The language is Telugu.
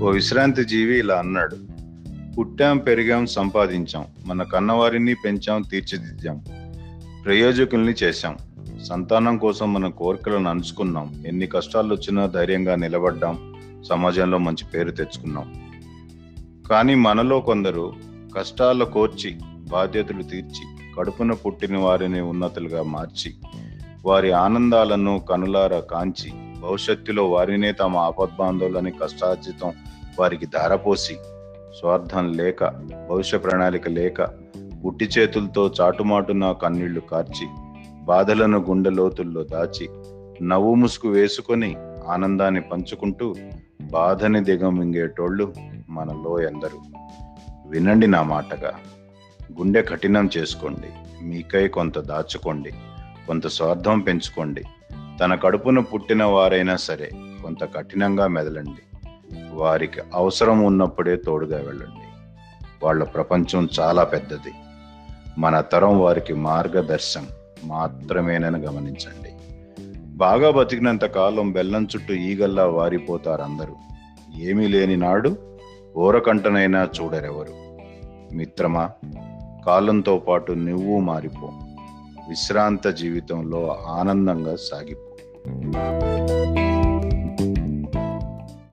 ఓ విశ్రాంతి జీవి ఇలా అన్నాడు. పుట్టాం పెరిగాం సంపాదించాం. మన కన్నవారిని పెంచాం తీర్చిదిద్దాం. ప్రయోజకుల్ని చేశాం. సంతానం కోసం మన కోరికలను అనుసుకున్నాం ఎన్ని కష్టాలు వచ్చినా ధైర్యంగా నిలబడ్డాం. సమాజంలో మంచి పేరు తెచ్చుకున్నాం. కానీ మనలో కొందరు కష్టాల కోర్చి బాధ్యతలు తీర్చి కడుపున పుట్టిన వారిని ఉన్నతులుగా మార్చి వారి ఆనందాలను కనులారా కాంచి భవిష్యత్తులో వారినే తమ ఆపద్బాంధవులని కష్టార్జితం వారికి ధారపోసి స్వార్థం లేక భవిష్య ప్రణాళిక లేక గుట్టి చేతులతో చాటుమాటున కన్నీళ్ళు కార్చి బాధలను గుండె లోతుల్లో దాచి నవ్వు ముసుగు వేసుకొని ఆనందాన్ని పంచుకుంటూ బాధని దిగమింగేటోళ్ళు మనలో ఎందరు వినండి నా మాటగా గుండె కఠినం చేసుకోండి మీకై కొంత దాచుకోండి కొంత స్వార్థం పెంచుకోండి. తన కడుపున పుట్టిన వారైనా సరే కొంత కఠినంగా మెదలండి. వారికి అవసరం ఉన్నప్పుడే తోడుగా వెళ్ళండి. వాళ్ళ ప్రపంచం చాలా పెద్దది. మన తరం వారికి మార్గదర్శనం మాత్రమేనని గమనించండి. బాగా బతికినంత కాలం బెల్లం చుట్టూ ఈగల్లా వారిపోతారందరూ. ఏమీ లేని నాడు ఓరకంటనైనా చూడరెవరు. మిత్రమా కాలంతో పాటు నువ్వు మారిపో. విశ్రాంత జీవితంలో ఆనందంగా సాగిపో. Mm.